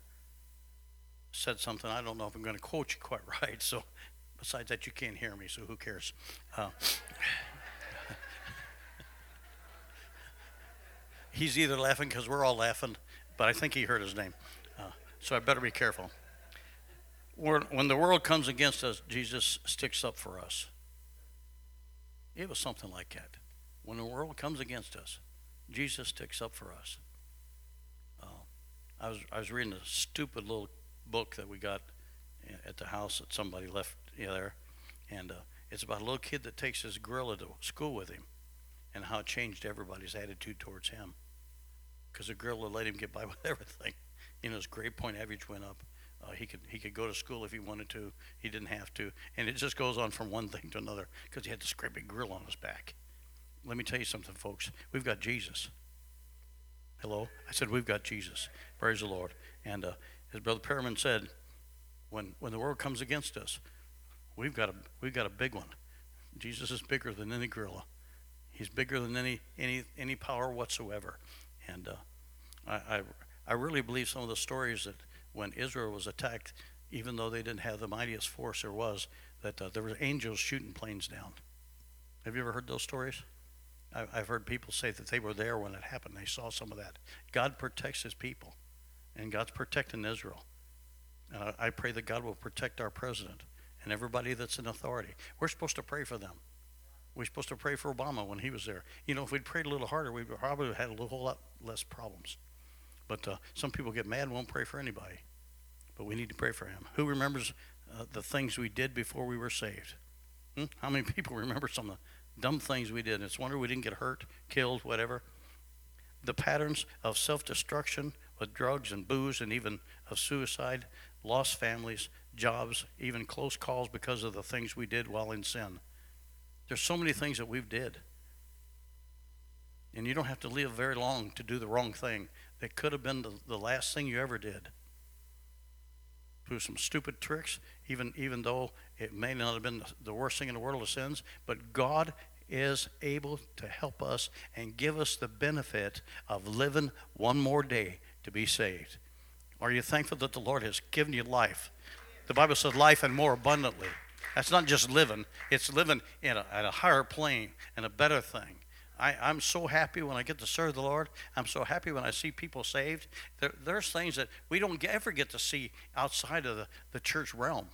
S1: said something. I don't know if I'm going to quote you quite [LAUGHS] right. So, besides that, you can't hear me, so who cares? Uh, he's either laughing because we're all laughing, but I think he heard his name. Uh, so I better be careful. When when the world comes against us, Jesus sticks up for us. It was something like that. When the world comes against us, Jesus sticks up for us. Uh, I was I was reading a stupid little book that we got at the house that somebody left you know, there, and uh, it's about a little kid that takes his gorilla to school with him, and how it changed everybody's attitude towards him. Because the gorilla let him get by [LAUGHS] with everything. You know, his grade point average went up. Uh, he could he could go to school if he wanted to. He didn't have to, and it just goes on from one thing to another because he had this great big grill on his back. Let me tell you something, folks. We've got Jesus. Hello, I said we've got Jesus. Praise the Lord. And uh, as Brother Perriman said, when when the world comes against us, we've got a we've got a big one. Jesus is bigger than any gorilla. He's bigger than any any any power whatsoever. And uh, I, I I really believe some of the stories that when Israel was attacked, even though they didn't have the mightiest force there was, that uh, there were angels shooting planes down. Have you ever heard those stories? I- I've heard people say that they were there when it happened. They saw some of that. God protects his people, and God's protecting Israel. Uh, I pray that God will protect our president and everybody that's in authority. We're supposed to pray for them. We're supposed to pray for Obama when he was there. You know, if we'd prayed a little harder, we probably would have had a whole lot less problems. But uh, some people get mad and won't pray for anybody. But we need to pray for him. Who remembers uh, the things we did before we were saved? Hmm? How many [LAUGHS] people remember some of the dumb things we did? It's a wonder we didn't get hurt, killed, whatever. The patterns of self destruction with drugs and booze and even of suicide, lost families, jobs, even close calls because of the things we did while in sin. There's so many things that we've did And you don't have to live very long to do the wrong thing. That could have been the, the last thing you ever did. Through some stupid tricks, even, even though it may not have been the, the worst thing in the world of sins, but God is able to help us and give us the benefit of living one more day to be saved. Are you thankful that the Lord has given you life? The Bible says life and more abundantly. That's not just living, it's living in a, at a higher plane and a better thing. I, I'm so happy when I get to serve the Lord. I'm so happy when I see people saved. There, there's things that we don't ever get to see outside of the, the church realm.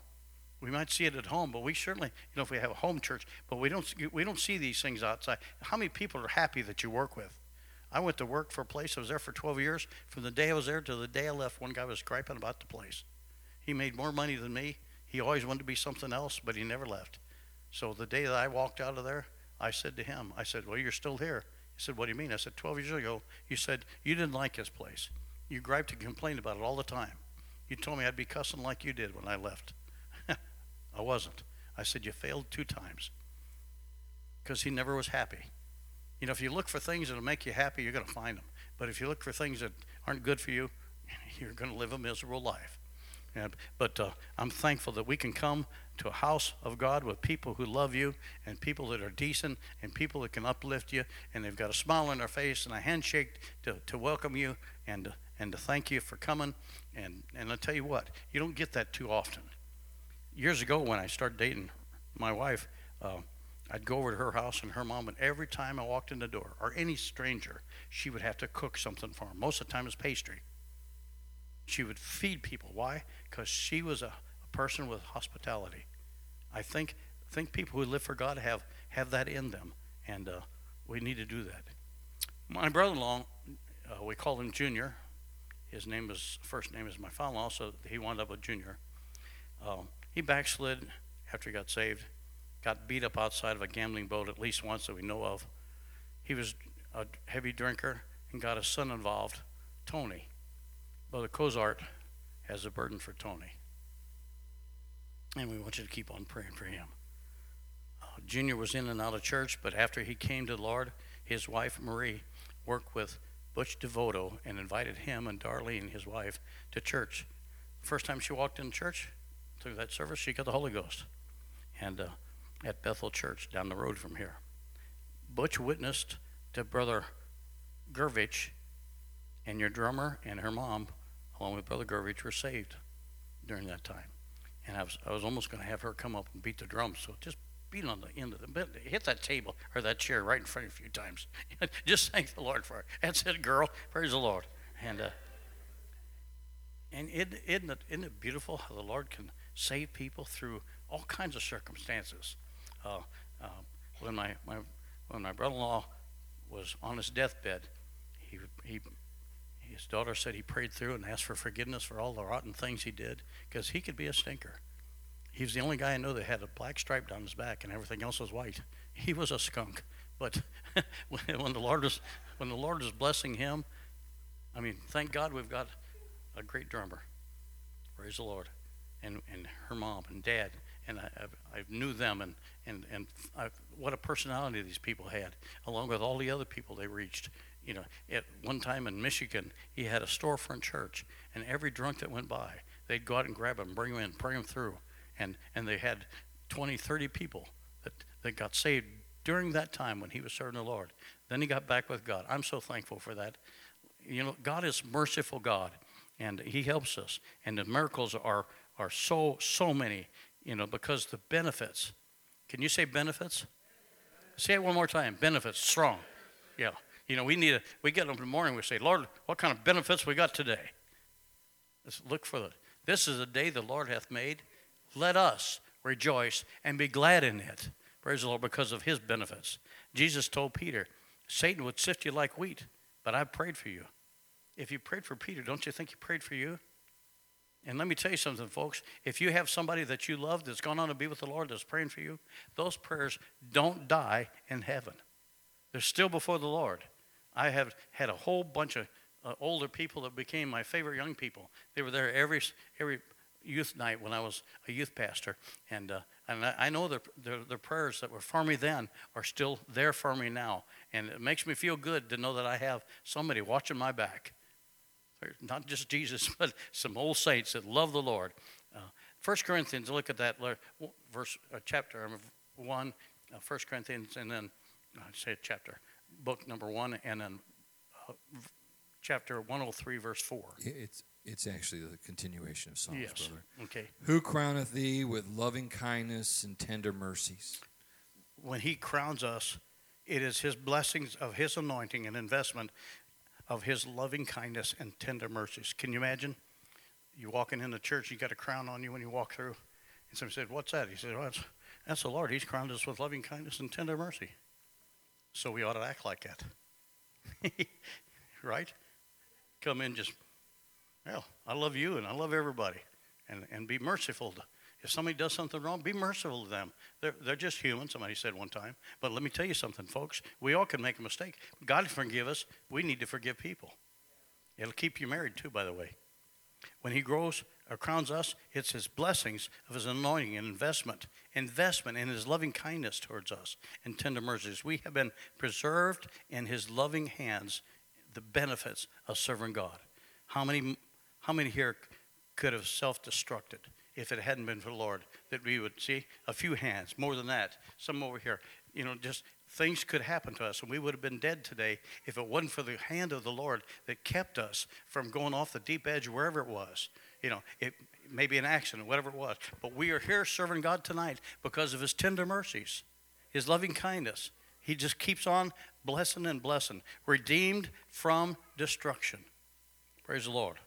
S1: We might see it at home, but we certainly, you know, if we have a home church, but we don't, we don't see these things outside. How many people are happy that you work with? I went to work for a place. I was there for 12 years. From the day I was there to the day I left, one guy was griping about the place. He made more money than me. He always wanted to be something else, but he never left. So the day that I walked out of there, I said to him, I said, Well, you're still here. He said, What do you mean? I said, 12 years ago, you said you didn't like this place. You griped and complained about it all the time. You told me I'd be cussing like you did when I left. [LAUGHS] I wasn't. I said, You failed two times. Because he never was happy. You know, if you look for things that'll make you happy, you're going to find them. But if you look for things that aren't good for you, [LAUGHS] you're going to live a miserable life. But uh, I'm thankful that we can come to a house of God with people who love you and people that are decent and people that can uplift you and they've got a smile on their face and a handshake to, to welcome you and, and to thank you for coming. And, and I'll tell you what, you don't get that too often. Years ago, when I started dating my wife, uh, I'd go over to her house and her mom, and every time I walked in the door, or any stranger, she would have to cook something for them. Most of the time, it's pastry. She would feed people. Why? Because she was a, a person with hospitality. I think think people who live for God have have that in them, and uh, we need to do that. My brother-in-law, uh, we call him Junior. His name is first name is my father-in-law, so he wound up with Junior. Um, he backslid after he got saved, got beat up outside of a gambling boat at least once that we know of. He was a heavy drinker and got his son involved, Tony. Brother Cozart has a burden for Tony. And we want you to keep on praying for him. Uh, Junior was in and out of church, but after he came to the Lord, his wife Marie worked with Butch Devoto and invited him and Darlene, his wife, to church. First time she walked in church, through that service, she got the Holy Ghost. And uh, at Bethel Church down the road from here. Butch witnessed to Brother Gervich and your drummer and her mom, along with Brother Gervich, were saved during that time. And I was, I was almost going to have her come up and beat the drums. So just beat on the end of the hit that table or that chair right in front of you a few times. [LAUGHS] just thank the Lord for it. That's it, girl. Praise the Lord. And uh, and isn't, it, isn't it beautiful how the Lord can save people through all kinds of circumstances? Uh, uh, when my, my when my brother-in-law was on his deathbed, he he his daughter said he prayed through and asked for forgiveness for all the rotten things he did because he could be a stinker. He was the only guy I know that had a black stripe down his back and everything else was white. He was a skunk. But [LAUGHS] when the Lord is, when the Lord was blessing him, I mean, thank God we've got a great drummer. Praise the Lord. And and her mom and dad and I, I, I knew them and and and I, what a personality these people had, along with all the other people they reached you know, at one time in Michigan, he had a storefront church, and every drunk that went by, they'd go out and grab him, bring him in, pray him through, and and they had 20, 30 people that that got saved during that time when he was serving the Lord. Then he got back with God. I'm so thankful for that. You know, God is merciful God, and He helps us, and the miracles are are so so many. You know, because the benefits. Can you say benefits? Say it one more time. Benefits, strong. Yeah. You know, we need we get up in the morning, we say, Lord, what kind of benefits we got today? Let's look for the, this is a day the Lord hath made. Let us rejoice and be glad in it. Praise the Lord, because of his benefits. Jesus told Peter, Satan would sift you like wheat, but I prayed for you. If you prayed for Peter, don't you think he prayed for you? And let me tell you something, folks. If you have somebody that you love that's gone on to be with the Lord that's praying for you, those prayers don't die in heaven. They're still before the Lord. I have had a whole bunch of uh, older people that became my favorite young people. They were there every every youth night when I was a youth pastor, and uh, and I, I know the, the the prayers that were for me then are still there for me now, and it makes me feel good to know that I have somebody watching my back. Not just Jesus, [LAUGHS] but some old saints that love the Lord. Uh, First Corinthians, look at that verse, uh, chapter um, one, uh, First Corinthians, and then I say chapter, book number one, and then uh, chapter 103, verse four.
S2: It's it's actually the continuation of Psalms,
S1: Yes.
S2: brother.
S1: Okay.
S2: Who crowneth thee with loving kindness and tender mercies?
S1: when he crowns us, it is his blessings of his anointing and investment of his loving kindness and tender mercies. Can you imagine? You walking in the church, you got a crown on you when you walk through. And somebody said, What's that? He said, Well, that's, that's the Lord. He's crowned us with loving kindness and tender mercy. So we ought to act like that. [LAUGHS] right? Come in just, well, I love you and I love everybody. And, and be merciful to, if somebody does something wrong, be merciful to them. They're, they're just human, somebody said one time. But let me tell you something, folks. We all can make a mistake. God forgive us. We need to forgive people. It'll keep you married, too, by the way. When He grows or crowns us, it's His blessings of His anointing and investment, investment in His loving kindness towards us and tender mercies. We have been preserved in His loving hands, the benefits of serving God. How many, how many here could have self destructed if it hadn't been for the Lord? That we would see a few hands, more than that, some over here. You know, just things could happen to us, and we would have been dead today if it wasn't for the hand of the Lord that kept us from going off the deep edge wherever it was. You know, it may be an accident, whatever it was. But we are here serving God tonight because of His tender mercies, His loving kindness. He just keeps on blessing and blessing, redeemed from destruction. Praise the Lord.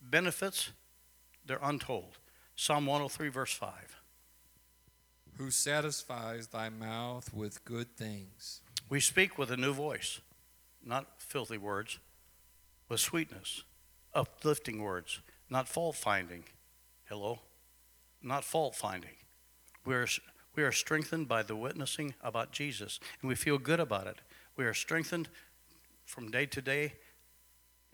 S1: Benefits, they're untold. Psalm 103, verse 5.
S2: Who satisfies thy mouth with good things?
S1: We speak with a new voice, not filthy words, with sweetness, uplifting words, not fault finding. Hello? Not fault finding. We are, we are strengthened by the witnessing about Jesus, and we feel good about it. We are strengthened from day to day,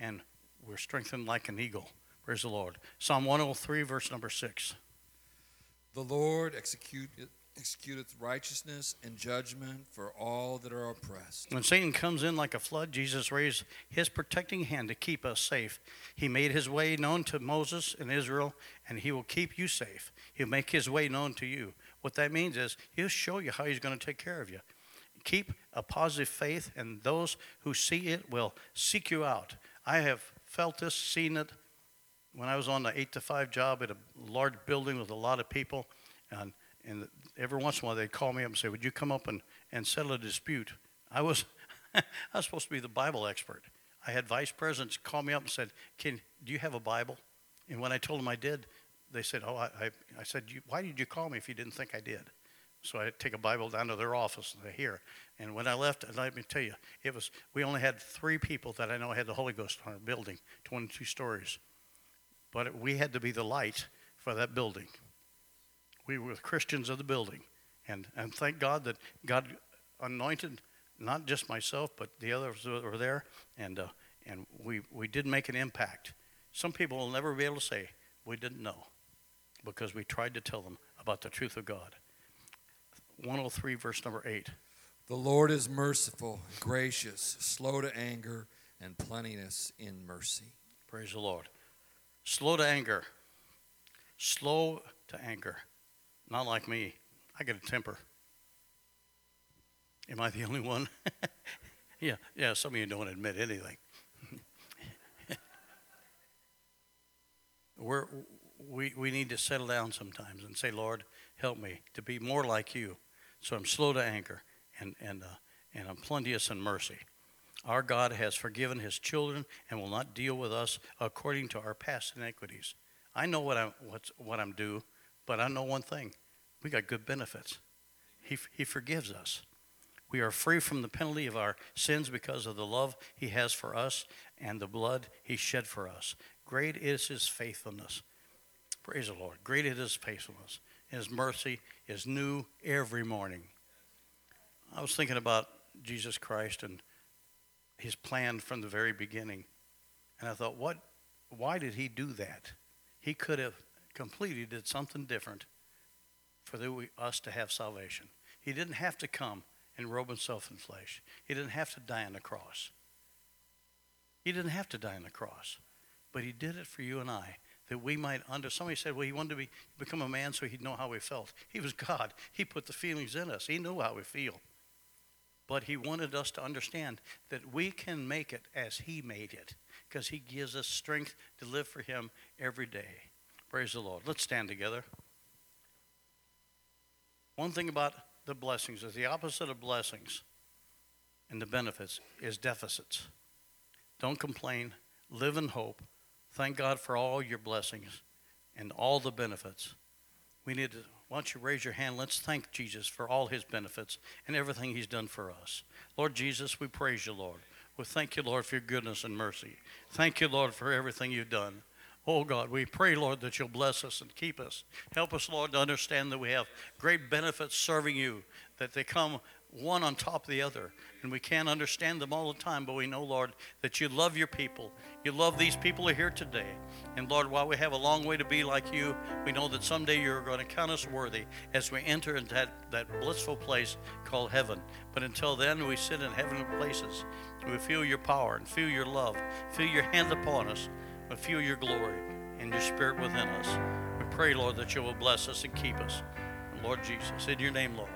S1: and we're strengthened like an eagle. Praise the Lord. Psalm 103, verse number 6.
S2: The Lord execute, executeth righteousness and judgment for all that are oppressed.
S1: When Satan comes in like a flood, Jesus raised his protecting hand to keep us safe. He made his way known to Moses and Israel, and he will keep you safe. He'll make his way known to you. What that means is he'll show you how he's going to take care of you. Keep a positive faith, and those who see it will seek you out. I have felt this, seen it when I was on the 8 to 5 job at a large building with a lot of people. And, and every once in a while they'd call me up and say, Would you come up and, and settle a dispute? I was, [LAUGHS] I was supposed to be the Bible expert. I had vice presidents call me up and said, Can, Do you have a Bible? And when I told them I did, they said, Oh, I, I, I said, "You- Why did you call me if you didn't think I did? So I take a Bible down to their office and they. And when I left, let me tell you, it was we only had three people that I know had the Holy Ghost on our building, 22 stories. But we had to be the light for that building. We were Christians of the building, and and thank God that God anointed not just myself but the others that were there, and uh, and we we did make an impact. Some people will never be able to say we didn't know, because we tried to tell them about the truth of God. 103 verse number 8.
S2: The Lord is merciful, gracious, slow to anger, and plenteous in mercy.
S1: Praise the Lord. Slow to anger. Slow to anger. Not like me. I get a temper. Am I the only one? [LAUGHS] yeah, yeah, some of you don't admit anything. [LAUGHS] We're, we, we need to settle down sometimes and say, Lord, help me to be more like you. So I'm slow to anger and, and, uh, and I'm plenteous in mercy. Our God has forgiven his children and will not deal with us according to our past iniquities. I know what I'm, what's, what I'm due, but I know one thing. We got good benefits. He, he forgives us. We are free from the penalty of our sins because of the love he has for us and the blood he shed for us. Great is his faithfulness. Praise the Lord. Great is his faithfulness. His mercy is new every morning. I was thinking about Jesus Christ and his plan from the very beginning. And I thought, what why did he do that? He could have completely did something different for the, us to have salvation. He didn't have to come and robe himself in flesh. He didn't have to die on the cross. He didn't have to die on the cross, but he did it for you and I that we might under. Somebody said, "Well, he wanted to be become a man so he'd know how we felt." He was God. He put the feelings in us. He knew how we feel, but he wanted us to understand that we can make it as he made it, because he gives us strength to live for him every day. Praise the Lord. Let's stand together. One thing about the blessings is the opposite of blessings and the benefits is deficits. Don't complain. Live in hope. Thank God for all your blessings and all the benefits. We need to, why don't you raise your hand? Let's thank Jesus for all his benefits and everything he's done for us. Lord Jesus, we praise you, Lord. We thank you, Lord, for your goodness and mercy. Thank you, Lord, for everything you've done. Oh God, we pray, Lord, that you'll bless us and keep us. Help us, Lord, to understand that we have great benefits serving you, that they come one on top of the other. And we can't understand them all the time, but we know, Lord, that you love your people. You love these people who are here today. And Lord, while we have a long way to be like you, we know that someday you're going to count us worthy as we enter into that, that blissful place called heaven. But until then, we sit in heavenly places. We feel your power and feel your love, feel your hand upon us, but feel your glory and your spirit within us. We pray, Lord, that you will bless us and keep us. Lord Jesus, in your name, Lord.